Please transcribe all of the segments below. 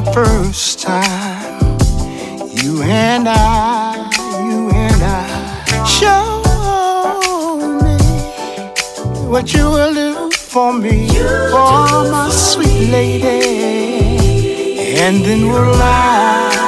the first time. You and I, you and I, show me what you will do for me, you oh, my sweet lady, and then we'll lie.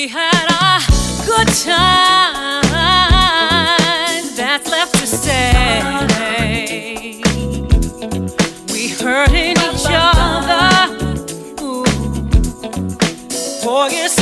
We had a good time that's left to say. We hurt in each other. Ooh. Boy, it's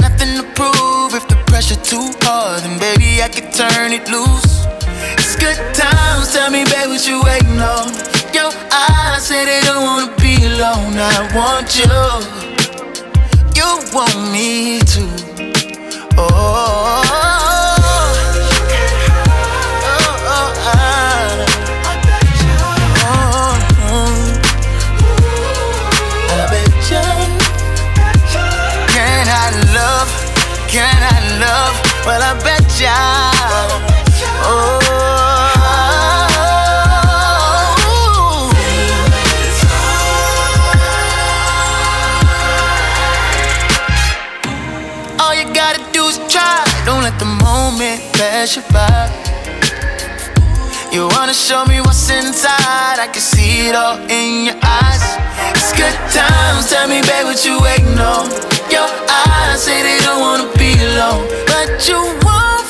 nothing to prove. If the pressure too hard, then baby I can turn it loose. It's good times. Tell me, babe, what you waiting on? Your eyes say they don't wanna be alone. I want you. You want me to. Oh, Love? Well, I bet ya. Oh. All you gotta do is try. Don't let the moment pass you by. You wanna show me what's inside? I can see it all in your eyes. It's good times. Tell me, babe, what you waiting on? Your eyes say they don't wanna alone, but you won't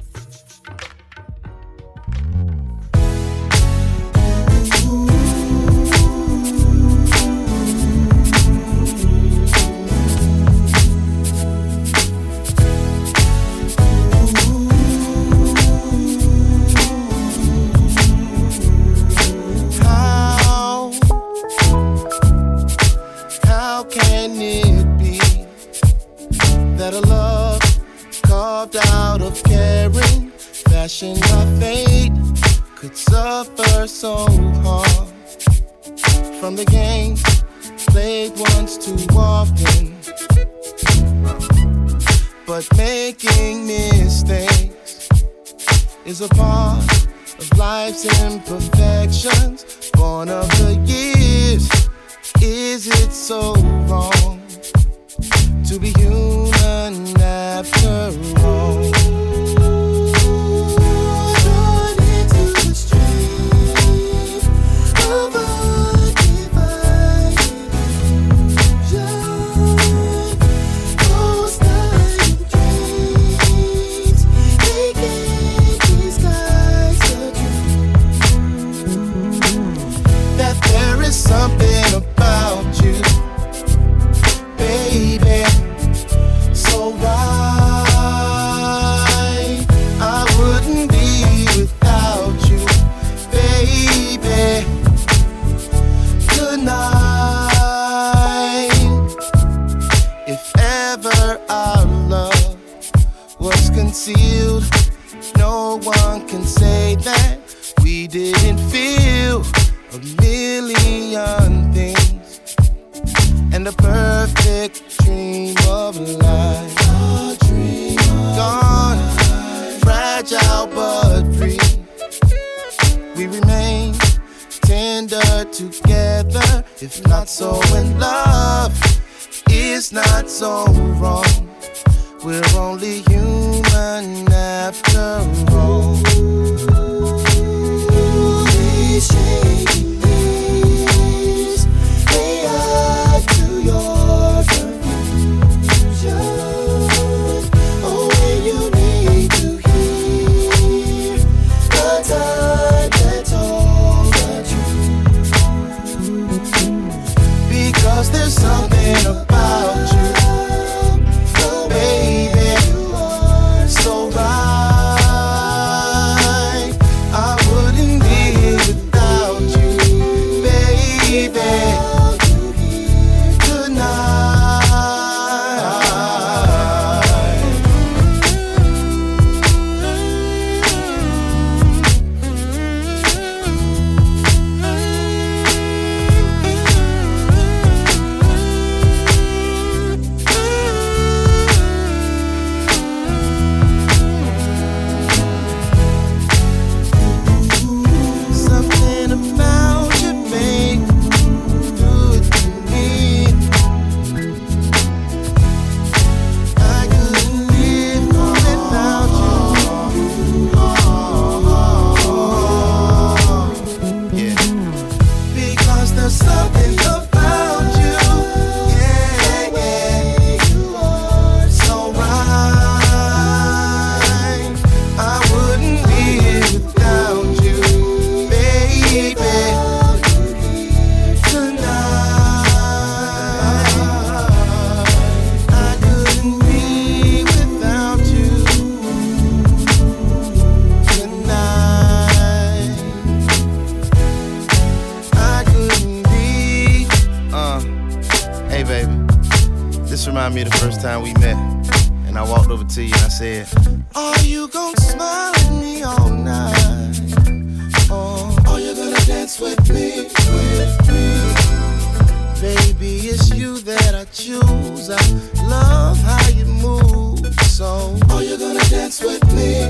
But making mistakes is a part of life's imperfections, born of the years. Is it so wrong to be human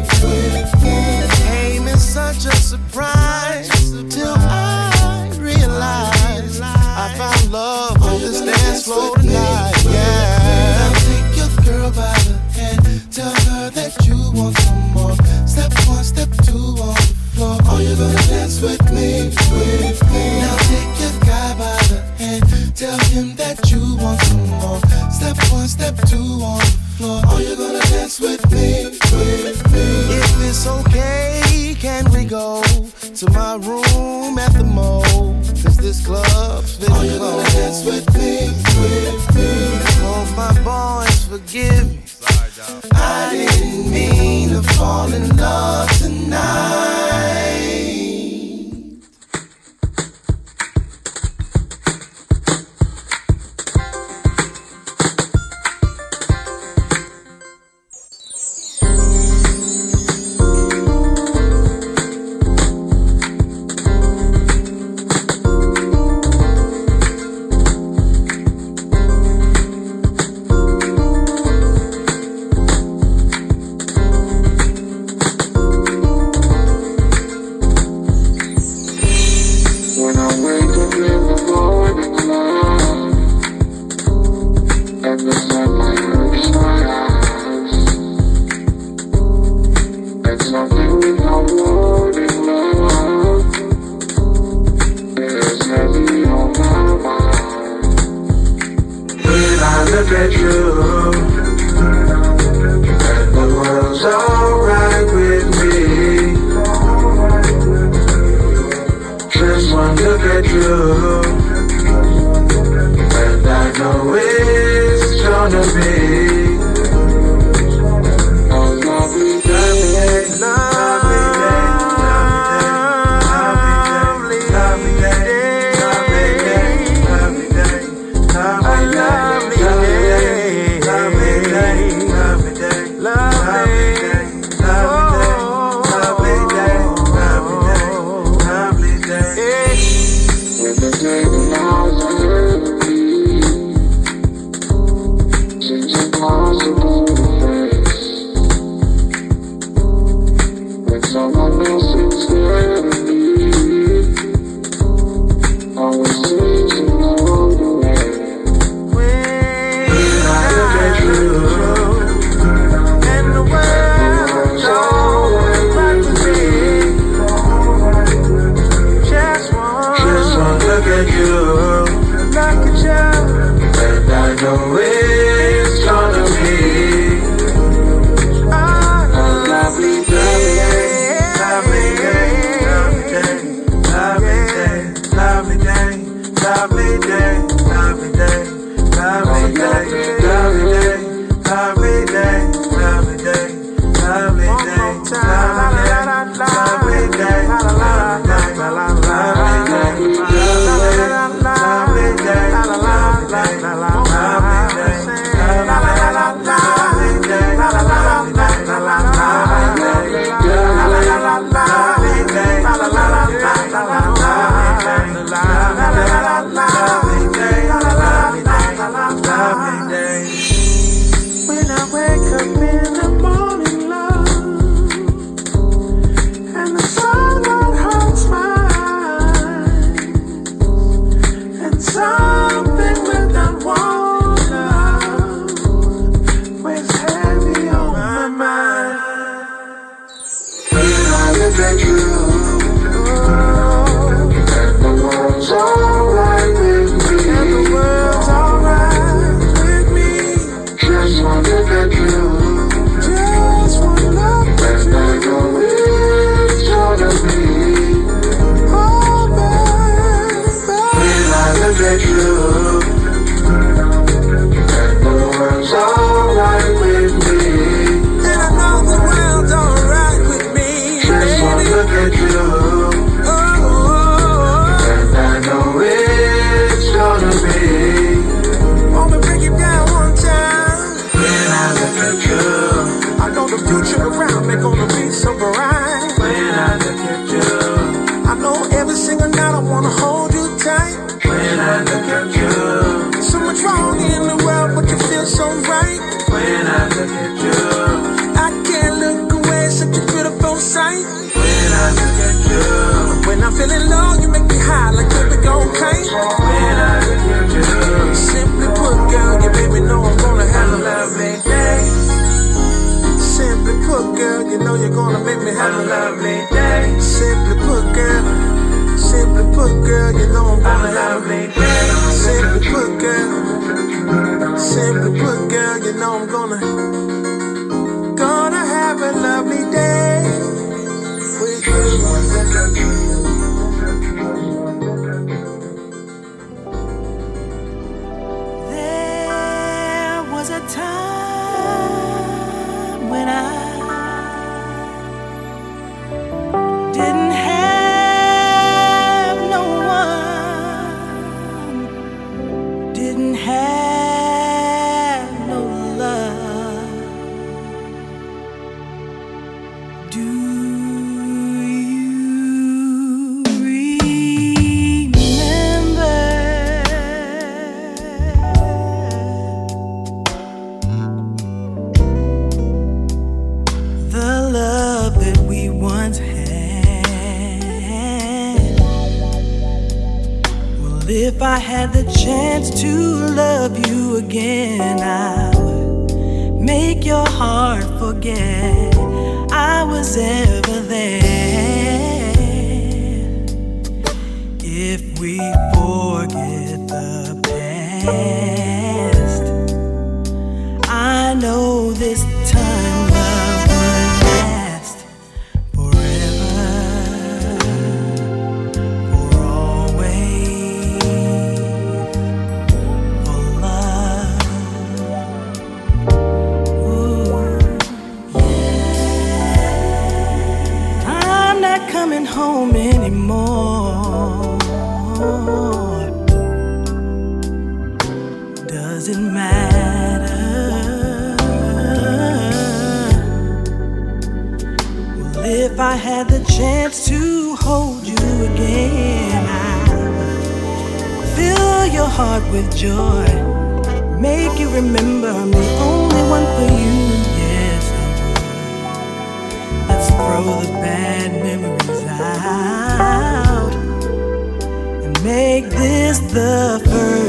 with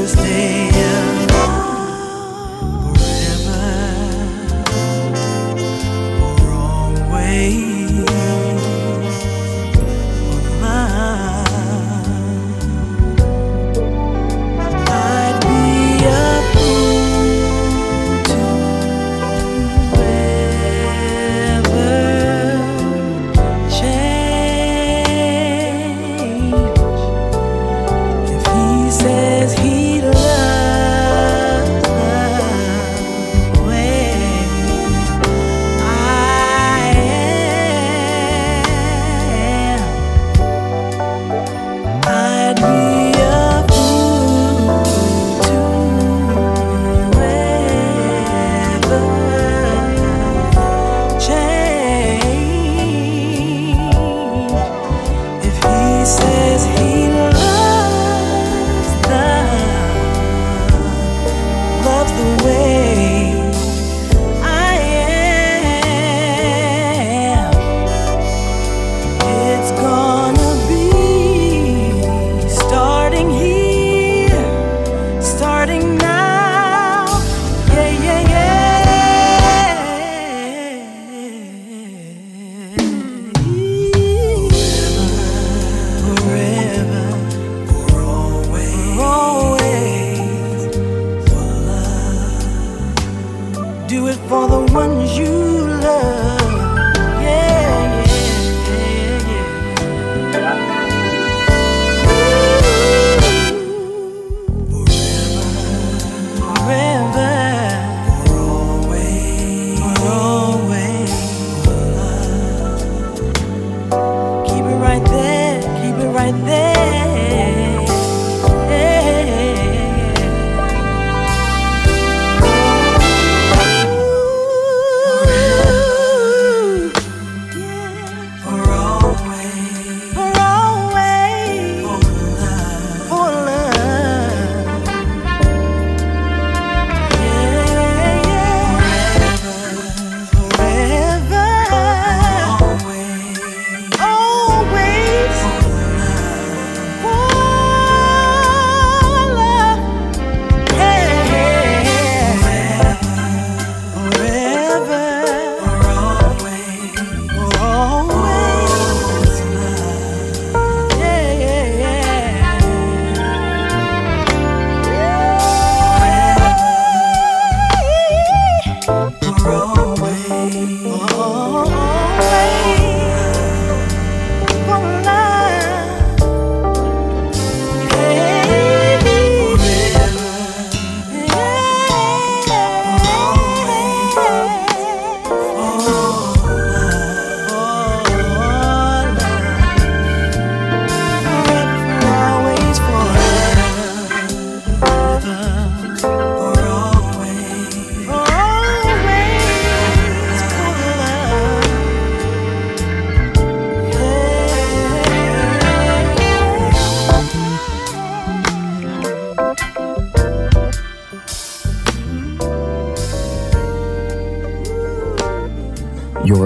first